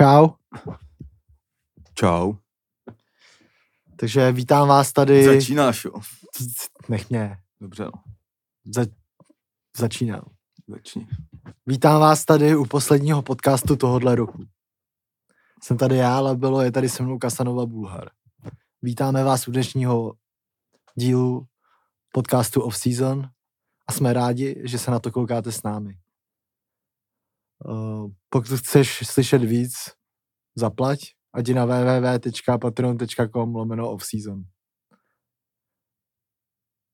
Čau. Čau. Takže vítám vás tady. Začínáš, jo? Nech mě. Dobře, no. Za... Začínám. Začni. Vítám vás tady u posledního podcastu tohohle roku. Jsem tady já, ale bylo je tady se mnou Kasanova Bulhar. Vítáme vás u dnešního dílu podcastu Off Season a jsme rádi, že se na to koukáte s námi. Uh, pokud chceš slyšet víc, zaplať, ať je na www.patreon.com lomeno off-season.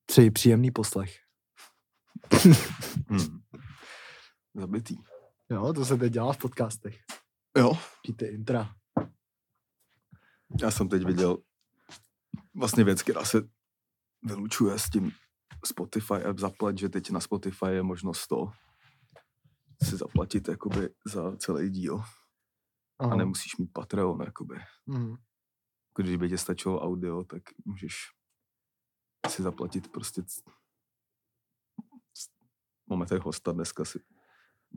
Přeji příjemný poslech. Hmm. Zabitý. Jo, to se teď dělá v podcastech. Jo. Ty intra. Já jsem teď viděl vlastně věc, která se vylučuje s tím Spotify app zaplať, že teď na Spotify je možnost to si zaplatit jakoby za celý díl. Aha. A nemusíš mít Patreon, jakoby. Mhm. Když by tě stačilo audio, tak můžeš si zaplatit prostě c- Máme tady hosta dneska si.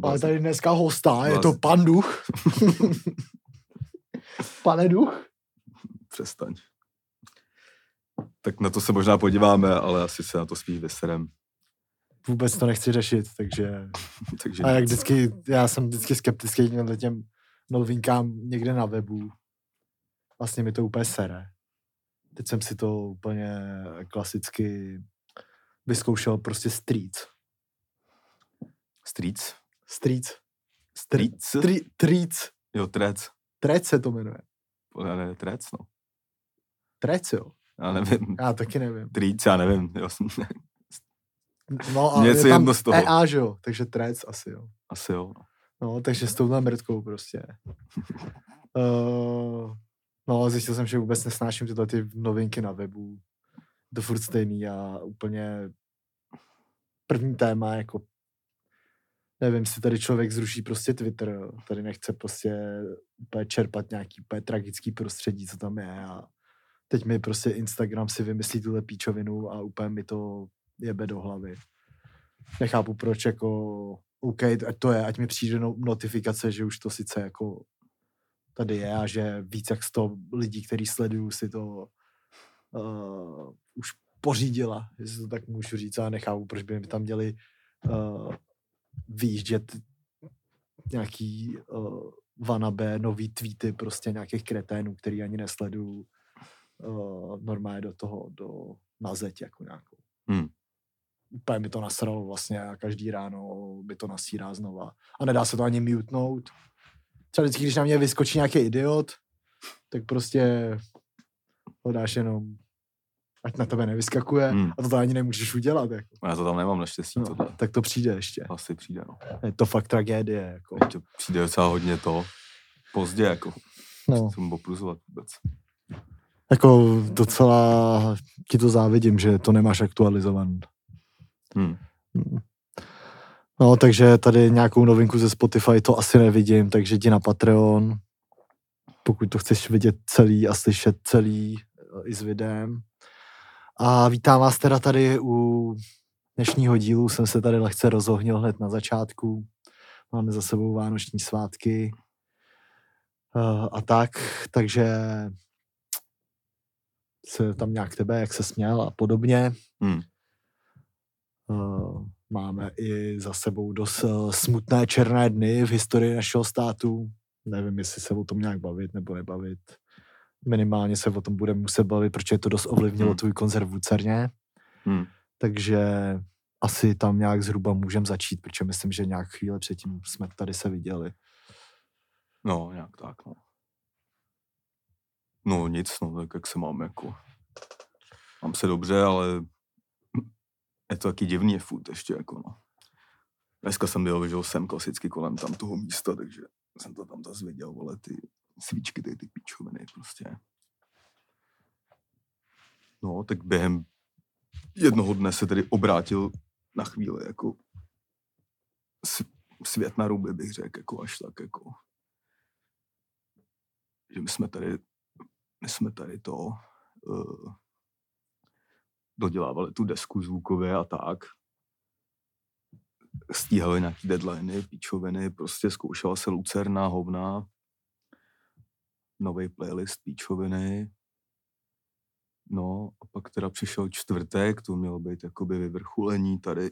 Ale tady dneska hosta, je to pan duch. Pane duch. Přestaň. Tak na to se možná podíváme, ale asi se na to spíš vyserem. Vůbec to nechci řešit, takže... Takže A jak vždycky, já jsem vždycky skeptický těm novinkám někde na webu. Vlastně mi to úplně sere. Teď jsem si to úplně klasicky vyzkoušel prostě streets. Streets? Streets. Streets? Tri, treats. Jo, trec. Trec se to jmenuje. Ne, trec, no. Trec, jo. Já nevím. Já taky nevím. Treats, já nevím. Jo, jsem- No a Něco je jedno z toho. EA, že jo, takže trec asi jo. Asi jo. no. No, takže s touhle mrtkou prostě. uh, no, zjistil jsem, že vůbec nesnáším tyhle ty novinky na webu. To furt stejný a úplně první téma, jako nevím, si tady člověk zruší prostě Twitter, tady nechce prostě úplně čerpat nějaký úplně tragický prostředí, co tam je a teď mi prostě Instagram si vymyslí tuhle píčovinu a úplně mi to jebe do hlavy. Nechápu proč, jako OK, ať to je, ať mi přijde no, notifikace, že už to sice jako tady je a že víc jak 100 lidí, který sledují, si to uh, už pořídila, jestli to tak můžu říct, a nechápu, proč by mi tam měli uh, výjíždět nějaký uh, vanabe, nový tweety prostě nějakých kreténů, který ani nesleduju uh, normálně do toho, do, na zeď jako nějakou. Hmm. Úplně mi to nasralo vlastně a každý ráno by to nasírá znova. A nedá se to ani mutenout. Třeba vždycky, když na mě vyskočí nějaký idiot, tak prostě ho dáš jenom, ať na tebe nevyskakuje Hmm. a to, ani nemůžeš udělat. Jako. Já to tam nemám naštěstí, No, tohle. tak to přijde ještě. Asi přijde, no. Je to fakt tragédie. Jako. Teď to přijde docela hodně to. Pozdě, jako. No. Jsem popruzovat vůbec. Jako docela ti to závidím, že to nemáš aktualizovaný. Hmm. Mm. No, takže tady nějakou novinku ze Spotify to asi nevidím, takže jdi na Patreon, pokud to chceš vidět celý a slyšet celý eh, i s videem. A vítám vás teda tady u dnešního dílu, jsem se tady lehce rozohnil hned na začátku. Máme za sebou vánoční svátky eh, a tak, takže se tam nějak tebe, jak se směl a podobně. Hmm. Uh, máme i za sebou dost uh, smutné černé dny v historii našeho státu. Nevím, jestli se o tom nějak bavit nebo nebavit. Minimálně se o tom budeme muset bavit, protože to dost ovlivnilo Hmm. tvůj koncert v Lucerně. Hmm. Takže asi tam nějak zhruba můžeme začít, protože myslím, že nějak chvíli předtím jsme tady se viděli. No, nějak tak, no. No nic, no, tak jak se mám, jako. Mám se dobře, ale je to taky divný furt ještě, jako no. Dneska jsem byl, že jsem klasicky kolem tam toho místa, takže jsem to tam zase viděl, vole, ty svíčky, ty, ty píčoviny, prostě. No, tak během jednoho dne se tedy obrátil na chvíli, jako svět na ruby, bych řekl, jako až tak, jako že my jsme tady, my jsme tady to uh, dodělávali tu desku zvukově a tak. Stíhali nějaký deadliny, píčoviny, prostě zkoušela se lucerna, hovna. nový playlist píčoviny. No a pak teda přišel čtvrtek, to mělo být jakoby vyvrcholení tady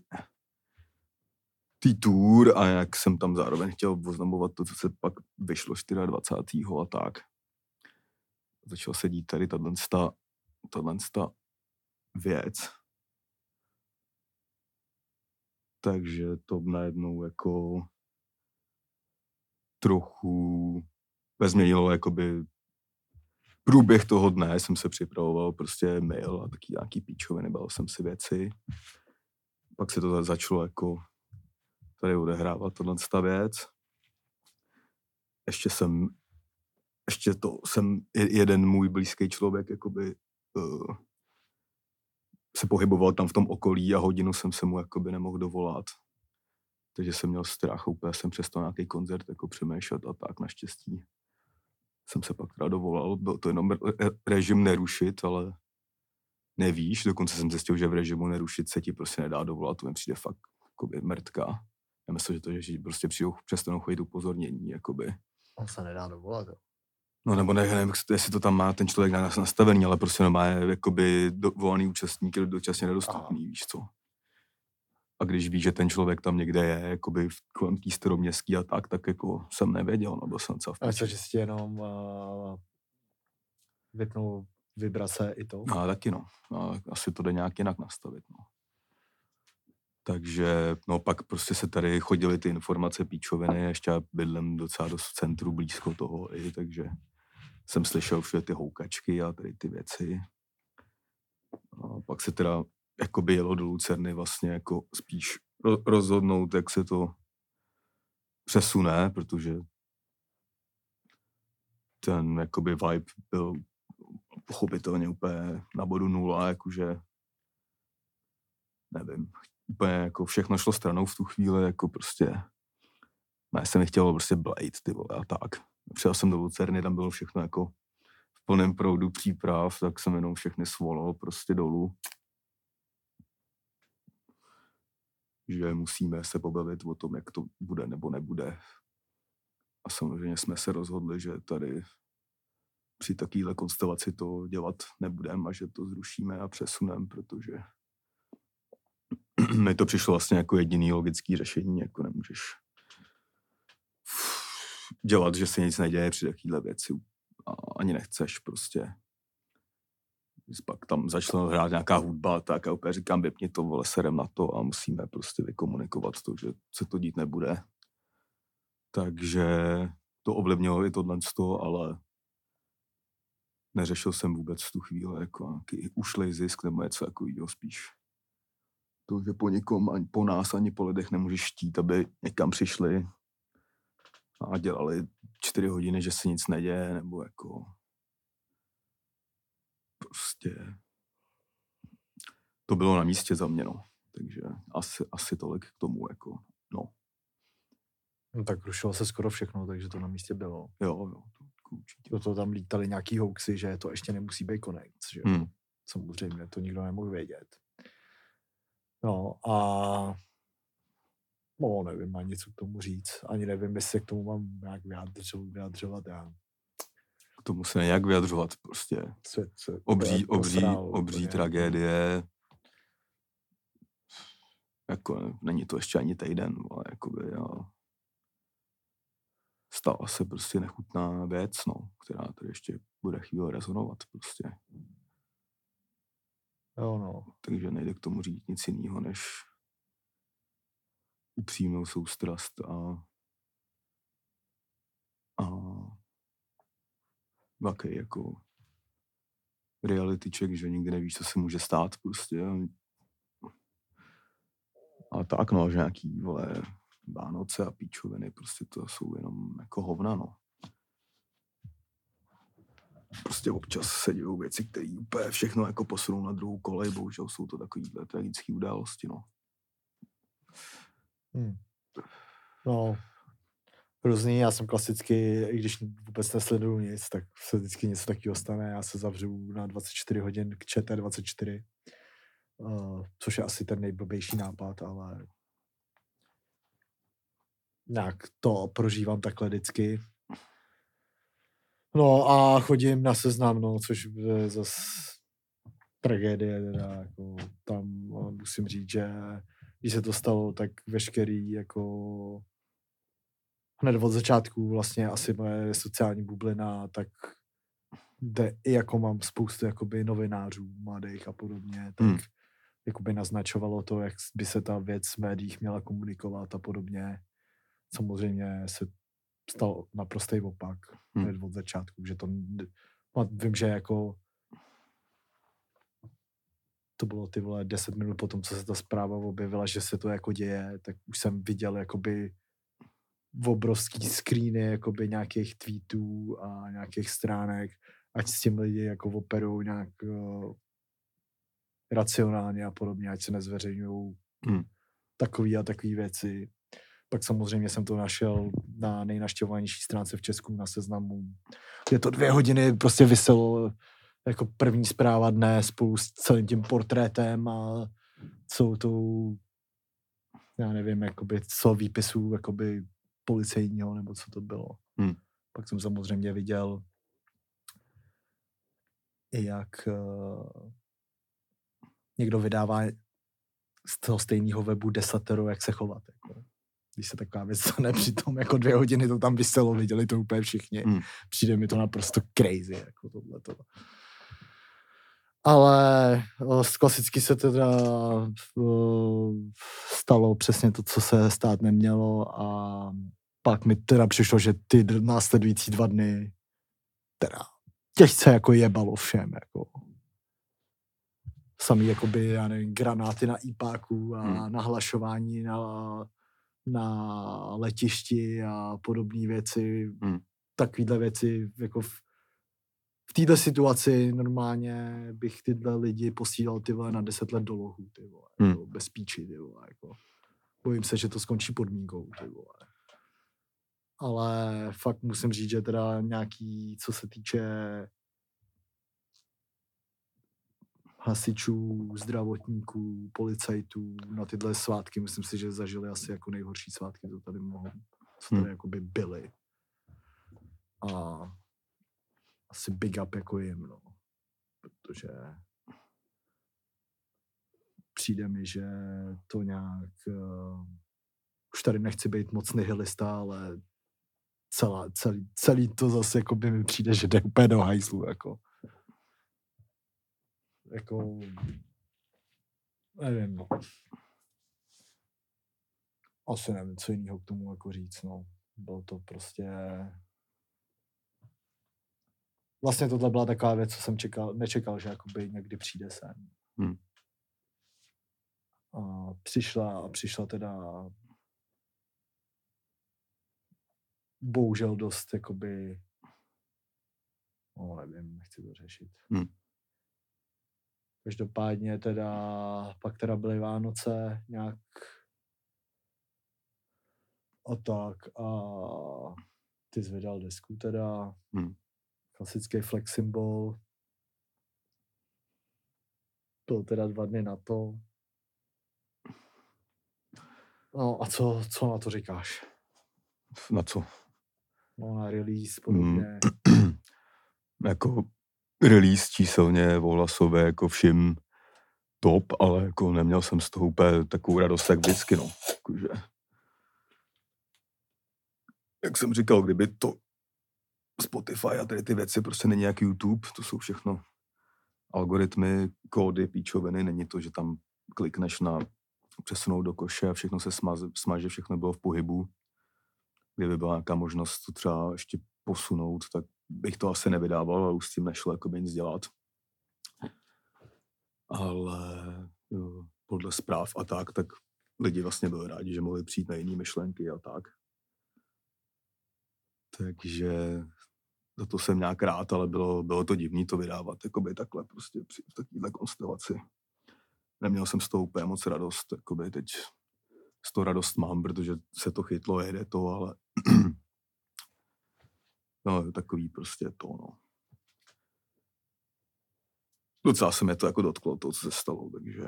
tý tour a jak jsem tam zároveň chtěl oznamovat to, co se pak vyšlo 24. a tak. Začal se dít tady tato, tato věc. Takže to najednou jako trochu změnilo jakoby průběh toho dne jsem se připravoval prostě mail a taky nějaký píčoviny, nebal jsem si věci. Pak se to začalo jako tady odehrávat tohle ta věc. Ještě jsem, ještě to jsem jeden můj blízký člověk, jakoby uh, se pohyboval tam v tom okolí a hodinu jsem se mu jakoby nemohl dovolat. Takže jsem měl strach, úplně jsem přestal nějaký koncert jako přemýšlet a tak naštěstí jsem se pak teda dovolal. Byl to jenom režim nerušit, ale nevíš. Dokonce jsem zjistil, že v režimu nerušit se ti prostě nedá dovolat. To mi přijde fakt jakoby mrtka. Já myslím, že to, že prostě přijdou, přestanou chodit upozornění, jakoby. On se nedá dovolat, jo. No nebo ne, nevím, jestli to tam má ten člověk na nás nastavený, ale prostě má jakoby do, volný účastník dočasně nedostupný, Aha. víš co. A když víš, že ten člověk tam někde je, jakoby v kolem tý staroměstský a tak, tak jako jsem nevěděl, nebo jsem co v A že jsi jenom uh, vypnul vibrace i to? No, taky no. no. Asi to jde nějak jinak nastavit, no. Takže no pak prostě se tady chodily ty informace píčoviny, ještě bydlem docela dost v centru blízko toho i, takže jsem slyšel všude ty houkačky a tady ty věci. A pak se teda jako by jelo do Lucerny vlastně jako spíš rozhodnout, jak se to přesune, protože ten jakoby vibe byl pochopitelně úplně na bodu nula, jakože nevím, úplně jako všechno šlo stranou v tu chvíli, jako prostě ne, jsem chtěl prostě Blade, ty vole, a tak. Přijel jsem do Lucerny, tam bylo všechno jako v plném proudu příprav, tak jsem jenom všechny svolal prostě dolů. Že musíme se pobavit o tom, jak to bude nebo nebude. A samozřejmě jsme se rozhodli, že tady při takovéhle konstelaci to dělat nebudeme a že to zrušíme a přesuneme, protože mi to přišlo vlastně jako jediný logický řešení, jako nemůžeš dělat, že se nic neděje při takovéhle věci a ani nechceš prostě. Pak tam začala hrát nějaká hudba, tak a úplně říkám, vypni to, vole, serem na to a musíme prostě vykomunikovat to, že se to dít nebude. Takže to ovlivnilo i tohle toho, ale neřešil jsem vůbec v tu chvíli jako nějaký ušlej zisk nebo něco takového spíš to, že po nikom, ani po nás, ani po lidech nemůžeš štít, aby někam přišli a dělali čtyři hodiny, že se nic neděje, nebo jako prostě to bylo na místě za mě, no. Takže asi, asi tolik k tomu, jako, no. No tak rušilo se skoro všechno, takže to na místě bylo. Jo, jo, to určitě. Do toho tam lítali nějaký hoaxy, že to ještě nemusí být konec, že hmm. Samozřejmě, to nikdo nemohl vědět. No a no, nevím ani co k tomu říct. Ani nevím, jestli se k tomu mám nějak vyjadřovat. vyjadřovat já. K tomu se nějak vyjadřovat prostě. Svět, svět, obří, obří, posral, obří úplně. tragédie. Jako, není to ještě ani týden, ale jakoby, jo. Stala se prostě nechutná věc, no, která tady ještě bude chvíli rezonovat prostě. Jo, no. Takže nejde k tomu říct nic jiného, než upřímnou soustrast a, a vakej jako reality check, že nikdy nevíš, co se může stát prostě. A tak no, že nějaký, vole, Vánoce a píčoviny, prostě to jsou jenom jako hovna, no prostě občas se dějou věci, které úplně všechno jako posunou na druhou kolej, bohužel jsou to takovýhle tragické události, no. Hmm. No, různý, já jsem klasicky, i když vůbec nesleduju nic, tak se vždycky něco takového stane, já se zavřu na 24 hodin k ČT24, uh, což je asi ten nejblbější nápad, ale nějak to prožívám takhle vždycky. No a chodím na seznam, no, což je zas tragédie, teda, jako tam musím říct, že když se to stalo, tak veškerý jako hned od začátku vlastně asi moje sociální bublina, tak kde i jako mám spoustu jakoby novinářů mladých a podobně, tak Hmm. jakoby naznačovalo to, jak by se ta věc v médiích měla komunikovat a podobně. Samozřejmě se stal naprostý opak Hmm. hned od začátku, že to n- a vím, že jako to bylo ty vole 10 minut potom, co se ta zpráva objevila, že se to jako děje, tak už jsem viděl jakoby obrovský screeny jakoby nějakých tweetů a nějakých stránek, ať s tím lidi jako operou nějak uh, racionálně a podobně, ať se nezveřejňují Hmm. takový a takový věci. Pak samozřejmě jsem to našel na nejnaštěvovanější stránce v Česku na seznamu, kde to dvě hodiny prostě vyselo jako první zpráva dne spolu s celým tím portrétem a celou tou, já nevím, jakoby, co výpisů jakoby policejního, nebo co to bylo. Hmm. Pak jsem samozřejmě viděl, jak uh, někdo vydává z toho stejného webu desatero, jak se chovat. Jako. Když se taková věc stane, přitom jako dvě hodiny to tam vyselo, viděli to úplně všichni. Hmm. Přijde mi to naprosto crazy, jako tohleto. Ale eh, klasicky se teda eh, stalo přesně to, co se stát nemělo a pak mi teda přišlo, že ty následující dva dny teda těžce jako jebalo všem, jako samý jakoby, já nevím, granáty na IPáku a Hmm. nahlašování na, na letišti a podobné věci, Hmm. takovýhle věci, jako v, v této situaci normálně bych tyhle lidi posílal ty vole na 10 let do lohu, ty vole, Hmm. jako bez píči, ty vole, jako. Bojím se, že to skončí podmínkou, ty vole. Ale fakt musím říct, že teda nějaký, co se týče hasičů, zdravotníků, policajtů na tyhle svátky, myslím si, že zažili asi jako nejhorší svátky, co tady mohou, co tady Hmm. jakoby byly. A asi big up jako jim, no. Protože přijde mi, že to nějak, uh, už tady nechci být moc nihilista, ale celá, celý, celý to zase jako by mi přijde, že jde úplně do hajzlu, jako. Jako, nevím, no. Asi nevím, co jiného k tomu jako říct, no. Bylo to prostě... Vlastně tohle byla taková věc, co jsem čekal, nečekal, že jakoby někdy přijde sem. Hmm. A přišla a přišla teda bohužel dost jakoby no nevím, nechci to řešit. Hmm. Každopádně teda, pak teda byly Vánoce nějak a tak a ty jsi vydal desku teda, Hmm. Klasický flex symbol. Byl teda dva dny na to. No a co, co na to říkáš? Na co? No na release Hmm. podobně. jako release číselně ohlasové jako všim top, ale jako neměl jsem z toho úplně takovou radost, jak vždycky, no. Jakože, jak jsem říkal, kdyby to Spotify a tady ty věci prostě není jak YouTube, to jsou všechno algoritmy, kódy, píčoviny, není to, že tam klikneš na přesunout do koše a všechno se smaže, smaže, všechno bylo v pohybu. Kdyby byla nějaká možnost to třeba ještě posunout, tak bych to asi nevydával, ale už s tím nešlo jakoby nic dělat. Ale jo, podle zpráv a tak, tak lidi vlastně byli rádi, že mohli přijít na jiné myšlenky a tak. Takže za to jsem nějak rád, ale bylo, bylo to divný to vydávat jakoby takhle prostě při v takovéhle konstelaci. Neměl jsem z toho úplně moc radost, jakoby teď z toho radost mám, protože se to chytlo, jede to, ale no, takový prostě to, no. Docela se mě to jako dotklo, to, co se stalo, takže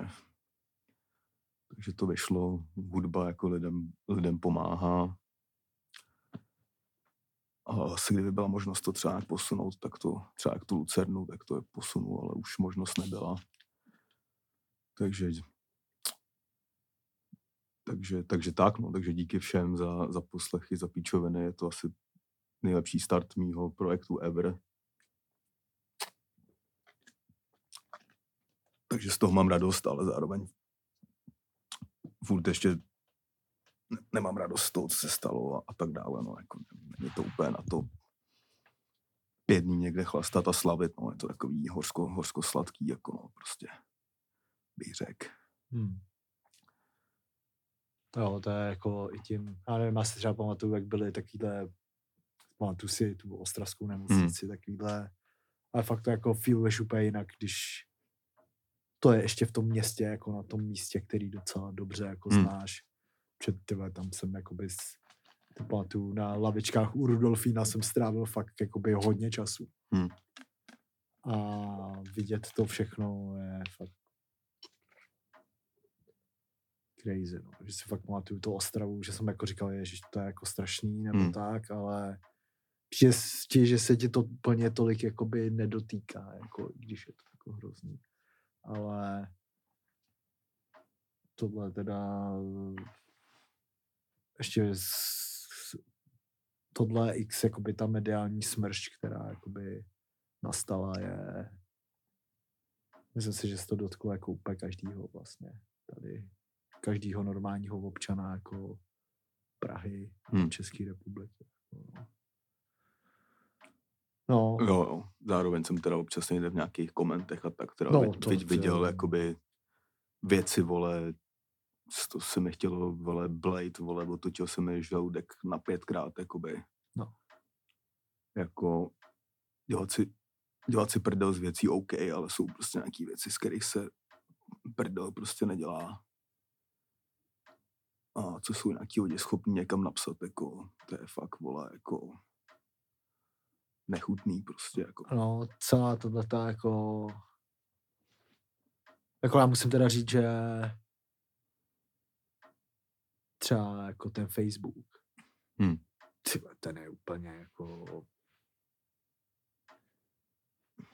takže to vyšlo, hudba jako lidem, lidem pomáhá A asi kdyby byla možnost to třeba nějak posunout, tak to třeba jak tu Lucernu, tak to je posunu, ale už možnost nebyla. Takže takže, takže tak, no, takže díky všem za, za poslechy, za píčoviny, je to asi nejlepší start mýho projektu ever. Takže z toho mám radost, ale zároveň furt ještě nemám radost z toho, co se stalo a, a tak dále, no, jako není to úplně na to pět dní někde chlastat a slavit, no, je to takový horsko, horsko sladký, jako no, prostě bych řekl. Hmm. Jo, to je jako i tím, já nevím, já si třeba pamatuju, jak byly takovýhle, pamatuju si tu ostravskou nemocnici, hmm. takovýhle, ale fakt to jako feeluješ úplně jinak, když to je ještě v tom městě, jako na tom místě, který docela dobře jako Hmm. znáš. Před tyhle, tam jsem jakoby, to pamatuju, na lavičkách u Rudolfína jsem strávil fakt jakoby hodně času. Hmm. A vidět to všechno je fakt crazy, no. Že si fakt pamatuju tu Ostravu, že jsem jako říkal, že to je jako strašný nebo Hmm. tak, ale že, že, že se ti to úplně tolik jakoby nedotýká, jako, i když je to jako hrozný. Ale tohle teda ještě z, tohle x jakoby ta mediální smršť, která jakoby nastala je myslím si, že se to dotklo jako úplně každýho vlastně tady každýho normálního občana jako Prahy a Hmm. České republiky. No. No, Jo, jo. Zároveň jsem teda občas někde v nějakých komentech a tak teda No, to viděl jakoby věci, vole, to se mi chtělo, vole, Blade, vole, otočil se mi žaludek na pětkrát, jakoby. No. Jako, dělat si, dělat si prdel z věcí OK, ale jsou prostě nějaký věci, z kterých se prdel prostě nedělá. A co jsou nějaký lidi schopní někam napsat, jako, to je fakt, vole, jako, nechutný prostě, jako. no celá tohle jako jako já musím teda říct, že třeba jako ten Facebook, Hmm. vole, ten je úplně jako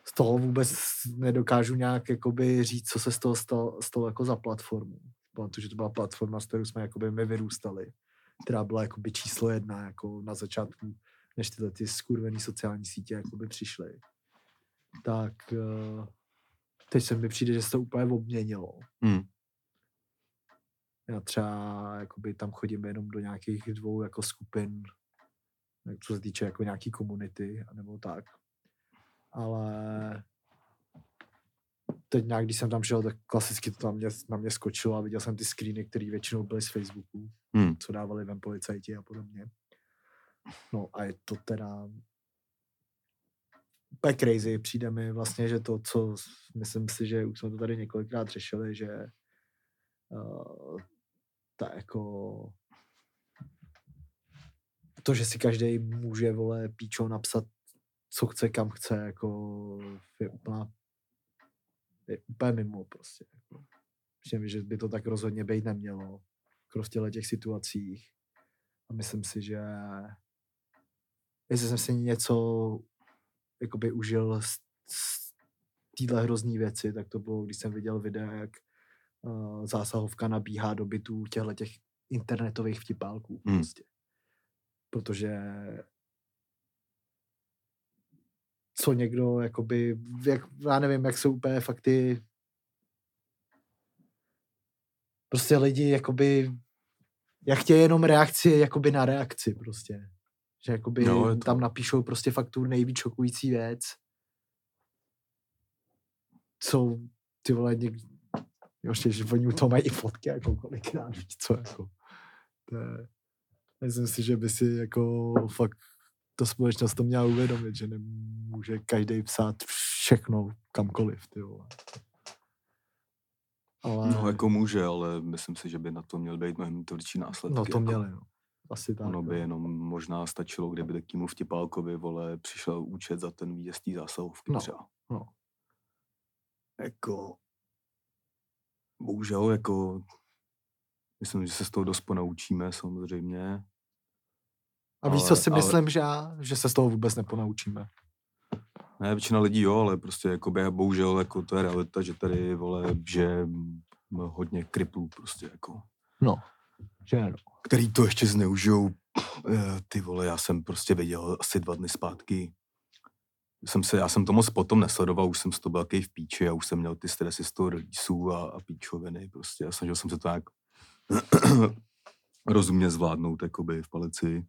z toho vůbec nedokážu nějak jakoby říct, co se z toho stalo, stalo jako za platformu. Pamatuju, že to byla platforma, s kterou jsme jakoby my vyrůstali, která byla jakoby číslo jedna jako na začátku, než tyhle ty skurvený sociální sítě jakoby přišly. Tak eh, teď se mi přijde, že se to úplně obměnilo. Hmm. Já třeba jakoby tam chodím jenom do nějakých dvou jako skupin, co se týče jako nějaký komunity, nebo tak. Ale teď nějak, když jsem tam šel, tak klasicky to na mě, na mě skočilo a viděl jsem ty screeny, které většinou byly z Facebooku, Hmm. co dávali ven policajti a podobně. No a je to teda úplně crazy. Přijde mi vlastně, že to, co myslím si, že už jsme to tady několikrát řešili, že uh, ta jako to, že si každý může, vole, píčo napsat, co chce, kam chce, jako je úplná, je úplně mimo prostě. Jako. Mi, že by to tak rozhodně být nemělo jako v těchto těch situacích. A myslím si, že jestli jsem si něco jakoby užil z, z téhle hrozný věci, tak to bylo, když jsem viděl videa, jak uh, zásahovka nabíhá do bytů těchto těch internetových vtipálků. Hmm. Prostě. Protože co někdo, jakoby, jak, já nevím, jak jsou úplně fakt ty prostě lidi, jakoby, jak chtějí jenom reakci, jakoby na reakci prostě. Že jakoby je to- tam napíšou prostě fakt tu nejvíc šokující věc. Co ty vole něk... Ještě, že oni u toho mají i fotky jako kolikrát, víš co jako. To je... Myslím si, že by si jako fakt ta společnost to měla uvědomit, že nemůže každý psát všechno kamkoliv, ty vole. Ale... No, jako může, ale myslím si, že by na to měl být mnohem tvrdší následky. No to jako. měli, no. Asi tak. Ono by no. jenom možná stačilo, kdyby takému vtipálkovi, vole, přišel účet za ten výjezd té zásahovky No, třeba. no. Jako, bohužel, jako, myslím, že se z toho dost ponaučíme, samozřejmě. A víš, co si ale- myslím, že já? Že se z toho vůbec neponaučíme. Ne, většina lidí jo, ale prostě jakoby, bohužel jako to je realita, že tady, vole, že hodně kriplů prostě jako, No. Že no. který to ještě zneužijou. Eh, Ty vole, já jsem prostě viděl asi dva dny zpátky, jsem se, já jsem to moc potom nesledoval, už jsem z toho byl v píči a už jsem měl ty stresy z toho releaseů a, a píčoviny prostě a snažil jsem se to nějak rozumně zvládnout jakoby v palici.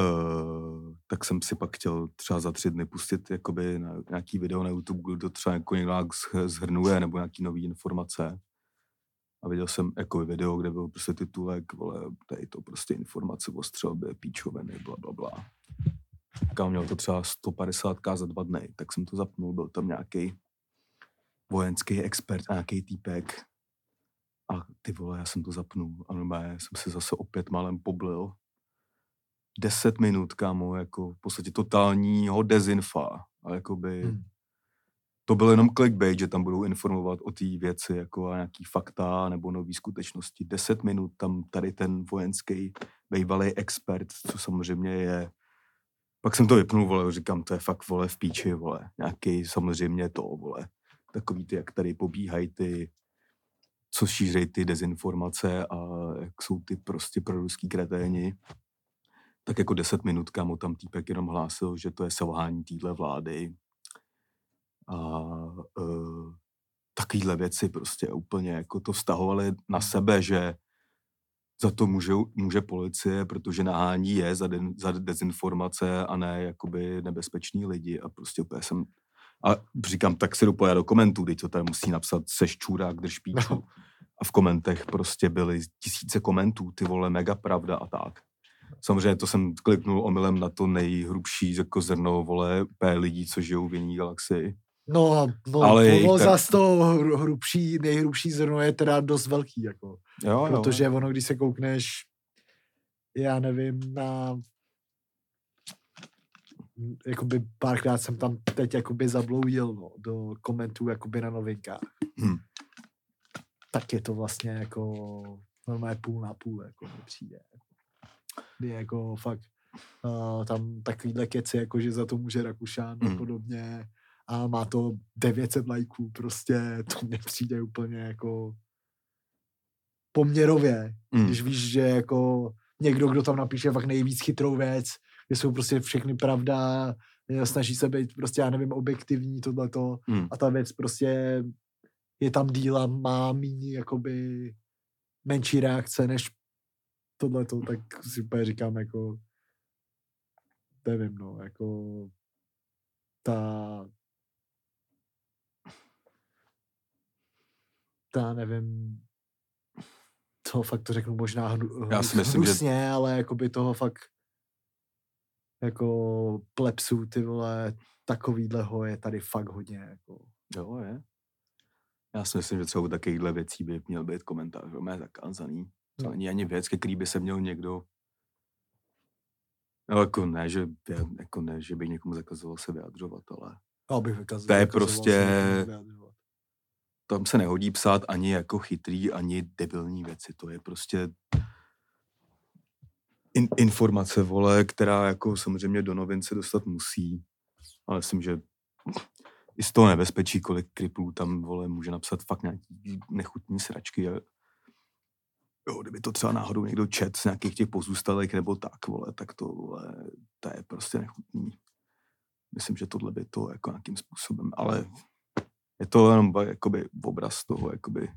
Uh, tak jsem si pak chtěl třeba za tři dny pustit jakoby na nějaký video na YouTube, kde to třeba jako zh- zhrnuje nebo nějaký nový informace. A viděl jsem jako video, kde byl prostě titulek, vole, tady to prostě informace o střelbě, píčoviny, bla, bla, bla. Kámo, měl to třeba 150k za dva dny, tak jsem to zapnul, byl tam nějaký vojenský expert, nějaký týpek. A ty vole, já jsem to zapnul a normálně jsem se zase opět málem poblil. 10 minut, kámo, jako v podstatě totálního dezinfa. A jakoby, Hmm. to byl jenom clickbait, že tam budou informovat o té věci, jako a nějaký fakta nebo nové skutečnosti. 10 minut tam tady ten vojenský bývalý expert, co samozřejmě je pak jsem to vypnul, vole, říkám, to je fakt, vole, v píči, vole. Nějaký samozřejmě to, vole. Takový ty, jak tady pobíhají ty, co šířejí ty dezinformace a jak jsou ty prostě proruský kreténi. Tak jako 10 minut, kámo, tam týpek jenom hlásil, že to je selhání téhle vlády. A uh, takovýhle věci prostě úplně jako to vztahovali na sebe, že za to může, může policie, protože nahání je za, den, za dezinformace a ne jakoby nebezpeční lidi a prostě úplně jsem a říkám, tak se dopoja do komentů, teď to tady musí napsat seš čurák, drž píču. No. A v komentech prostě byly tisíce komentů, ty vole, mega pravda a tak. Samozřejmě to jsem kliknul omylem na to nejhrubší jako zrno, vole, P lidí, co žijou v jiný galaxii. No, no Ale je tak- zas to hru- hrubší, nejhrubší zrno je teda dost velký, jako. Jo, jo. Protože ono, když se koukneš, já nevím, na jakoby párkrát jsem tam teď jakoby zabloudil no, do komentů jakoby na novinkách. Hm. Tak je to vlastně jako normálně půl na půl, jako mi přijde. Kdy jako fakt uh, tam takovýhle keci, jako že za to může Rakušan a Hm. podobně a má to 900 lajků, prostě to mně přijde úplně jako poměrově, Mm. když víš, že jako někdo, kdo tam napíše fakt nejvíc chytrou věc, kde jsou prostě všechny pravda, eh, snaží se být prostě, já nevím, objektivní, tohleto, Mm. a ta věc prostě je tam díla, má méně jakoby menší reakce než tohleto, tak si úplně říkám jako nevím, no, jako ta ta nevím, toho fakt to řeknu možná hnu, Já si myslím, že- hnusně, ale jakoby toho fakt jako plepsů, ty vole, takovýhleho je tady fakt hodně, jako. Jo, je. Já si myslím, že třeba u takovýchhle věcí by měl být komentář, že je zakázaný. To No. není ani věc, ke který by se měl někdo No, jako ne, že, jako ne, že by někomu zakazoval se vyjadřovat, ale Abych vykazal, To je vykazoval prostě-. Tam se nehodí psát ani jako chytrý, ani debilní věci. To je prostě in, informace, vole, která jako samozřejmě do novin se dostat musí. Ale myslím, že i z toho nebezpečí, kolik kriplů tam, vole, může napsat fakt nějaký nechutní sračky. A, jo, kdyby to třeba náhodou někdo čet z nějakých těch pozůstalek nebo tak, vole, tak to, vole, to je prostě nechutný. Myslím, že tohle by to jako nějakým způsobem, ale je to jenom jakoby obraz toho, jakoby,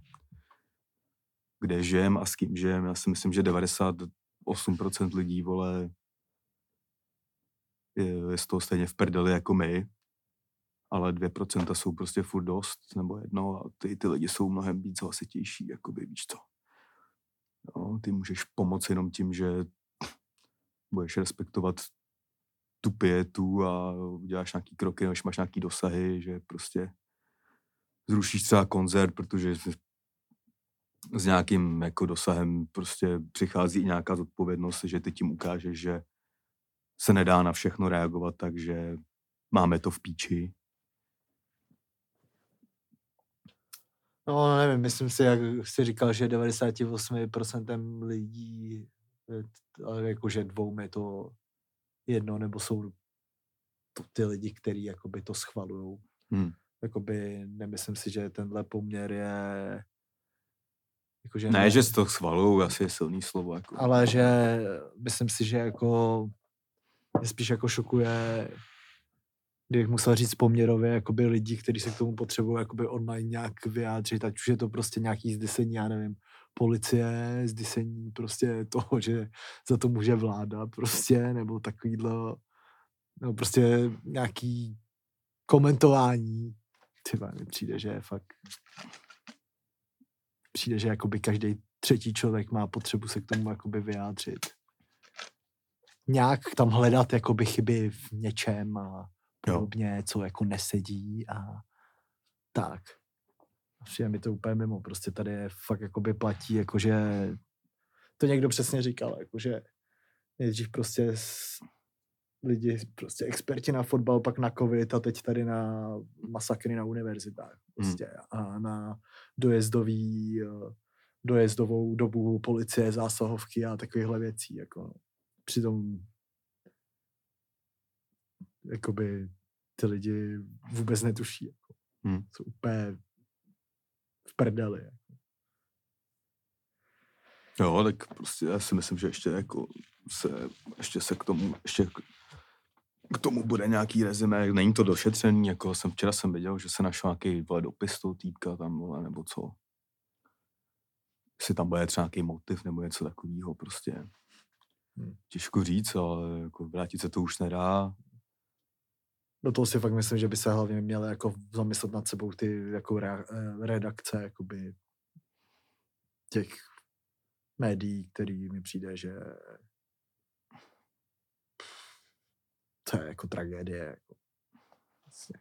kde žijem a s kým žijem. Já si myslím, že 98% lidí, vole, je, je z toho stejně v prdeli jako my, ale 2% jsou prostě furt dost, nebo jedno a ty, ty lidi jsou mnohem víc hlasitější, jakoby, víš co. No, ty můžeš pomoct jenom tím, že budeš respektovat tu pietu a uděláš nějaký kroky, než máš nějaký dosahy, že prostě zrušíš třeba koncert, protože s- s nějakým jako dosahem prostě přichází i nějaká zodpovědnost, že ty tím ukážeš, že se nedá na všechno reagovat, takže máme to v píči. No, nevím, myslím si, jak jsi říkal, že 98% lidí Ale jakože dvou je to jedno, nebo jsou to ty lidi, kteří jakoby to schvalují. Hmm. Jakoby nemyslím si, že tenhle poměr je jakože Ne, že si to schvalují, asi je silný slovo. Jako. ale že myslím si, že jako mě spíš jako šokuje, kdybych musel říct poměrově jakoby lidí, kteří se k tomu potřebují jakoby online nějak vyjádřit, ať už je to prostě nějaký zdesení, já nevím, policie, zdesení prostě toho, že za to může vláda prostě, nebo takovýhle, nebo prostě nějaký komentování. Třeba mi přijde, že je fakt přijde, že jakoby každý třetí člověk má potřebu se k tomu jakoby vyjádřit. Nějak tam hledat jakoby chyby v něčem a Jo. podobně, co jako nesedí a tak. A Přijde mi to úplně mimo, prostě tady je fakt jakoby platí, jakože to někdo přesně říkal, jakože nejdřív prostě lidi, prostě experti na fotbal, pak na covid a teď tady na masakry na univerzitách prostě a na dojezdový, dojezdovou dobu policie, zásahovky a takovýchhle věcí. Jako. Přitom jakoby ty lidi vůbec netuší. Jako. Hmm. Jsou úplně v prdeli. Jo, tak prostě já si myslím, že ještě jako se, ještě se k tomu, ještě k, k tomu bude nějaký rezime, není to došetřený, jako jsem včera jsem viděl, že se našel nějaký vole, dopis toho týpka tam, vole, nebo co. Jestli tam bude třeba nějaký motiv nebo něco takového, prostě. Hmm. Těžko říct, ale jako vrátit se to už nedá. Do toho si fakt myslím, že by se hlavně měly jako zamyslet nad sebou ty jako rea- eh, redakce jakoby těch médií, který mi přijde, že to je jako tragédie. Jako. Vlastně.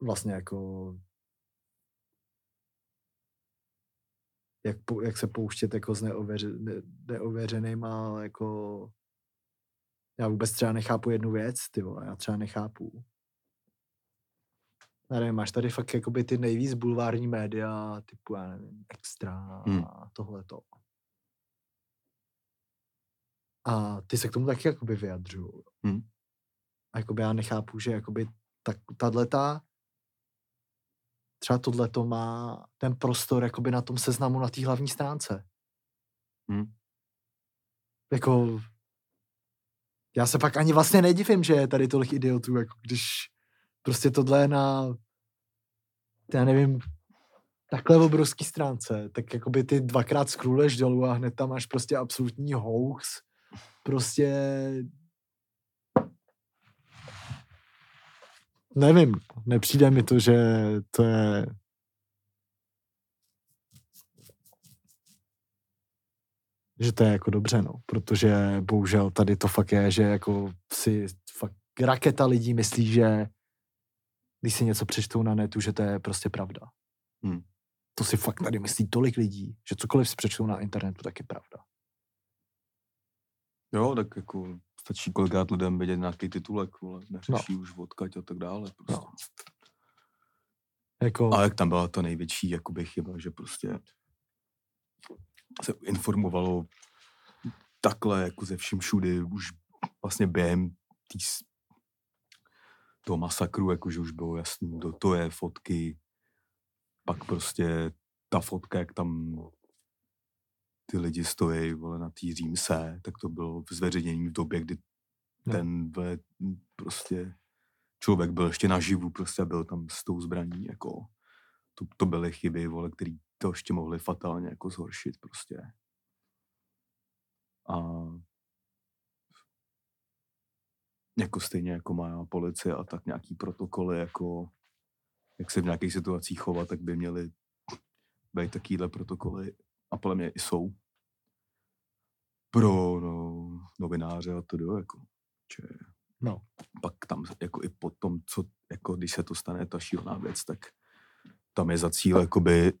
vlastně jako jak, jak se pouštět jako s neověř, ne, neověřenýma jako já vůbec třeba nechápu jednu věc, ty vole, já třeba nechápu. Já nevím, máš tady fakt jakoby ty nejvíc bulvární média, typu, já nevím, Extra Hmm. a tohleto. A ty se k tomu taky jakoby vyjadřují. Hmm. A jakoby já nechápu, že jakoby tak, tato třeba tohleto má ten prostor jakoby na tom seznamu na té hlavní stránce. Hmm. Jako já se pak ani vlastně nedivím, že je tady tolik idiotů, jako když prostě tohle je na, já nevím, takhle obrovský stránce, tak jakoby ty dvakrát scrolluješ dolů a hned tam máš prostě absolutní hoax, prostě nevím, nepřijde mi to, že to je že to je jako dobře, no, protože bohužel tady to fakt je, že jako si fakt raketa lidí myslí, že když si něco přečtou na netu, že to je prostě pravda. Hmm. To si fakt tady myslí tolik lidí, že cokoliv si přečtou na internetu, tak je pravda. Jo, tak jako stačí kolikrát lidem vidět nějaký titulek, vole, neřeší no. už odkaď a tak dále. Prostě. No. Jako, A jak tam byla ta největší jakoby, chyba, že prostě se informovalo takhle jako ze vším všudy, už vlastně během toho masakru, jakože už bylo jasný, kdo to je, fotky, pak prostě ta fotka, jak tam ty lidi stojí vole, na té římse, tak to bylo zveřejnění v době, kdy ten vole, m, prostě člověk byl ještě naživu, prostě byl tam s tou zbraní, jako. To, to byly chyby, vole, který to ještě mohly fatálně jako zhoršit prostě. A jako stejně jako má policie a tak nějaký protokoly, jako jak se v nějakých situacích chovat, tak by měly být takovýhle protokoly. A podle mě i jsou. Pro no, novináře a to jako, že no, pak tam jako i po tom, co, jako když se to stane ta šílená věc, tak tam je za cíl jakoby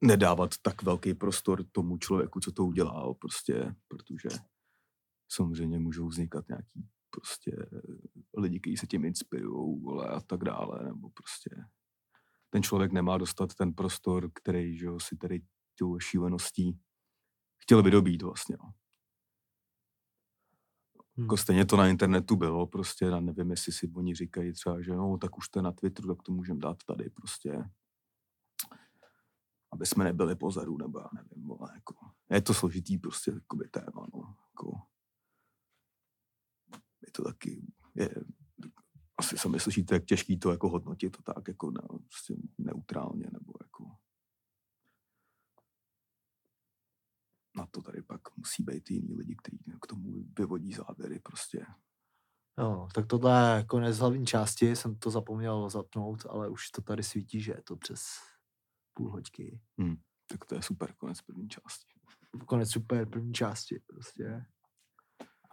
nedávat tak velký prostor tomu člověku, co to udělá, prostě, protože samozřejmě můžou vznikat nějaký prostě lidi, kteří se tím inspirují vole, a tak dále, nebo prostě ten člověk nemá dostat ten prostor, který že jo, si tady tou šíleností chtěl vydobít vlastně. No. Hmm. Jako stejně to na internetu bylo, prostě, já nevím, jestli si oni říkají třeba, že no, tak už to je na Twitteru, tak to můžeme dát tady prostě, aby jsme nebyli pozadu, nebo já nevím, vole, jako, je to složitý prostě jakoby téma, no, jako, je to taky, je, asi sami slyšíte, jak těžký to jako hodnotit to tak jako ne, prostě neutrálně, nebo jako na to tady pak musí být jiný lidi, kteří k tomu vyvodí závěry prostě. Jo, tak tohle je konec hlavní části, jsem to zapomněl zapnout, ale už to tady svítí, že je to přes půl hoďky. Hmm. Tak to je super, konec první části. Konec super první části prostě.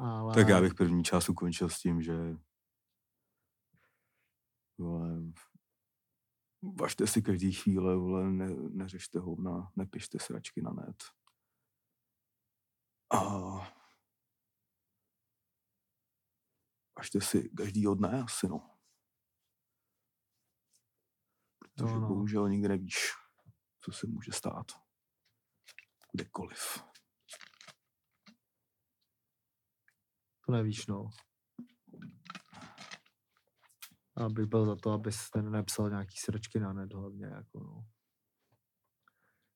Ale... Tak já bych první část ukončil s tím, že vole, važte si každý chvíle, vole, ne, neřešte hovna, nepište sračky na net. A važte si každýho dne asi, no. Protože No, no. bohužel nikdy nevíš, co se může stát. Kdekoliv. Nevíš, no. Abych byl za to, abys ten nepsal nějaký sračky na net hlavně, jako no.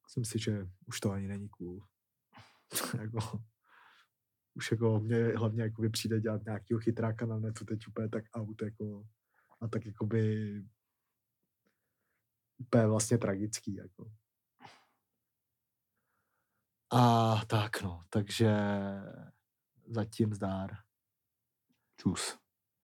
Myslím si, že už to ani není cool. jako, už jako mě hlavně jako přijde dělat nějakýho chytráka na netu teď úplně tak out, jako, a tak jakoby úplně vlastně tragický, jako. A tak no, takže zatím zdár. Tschüss.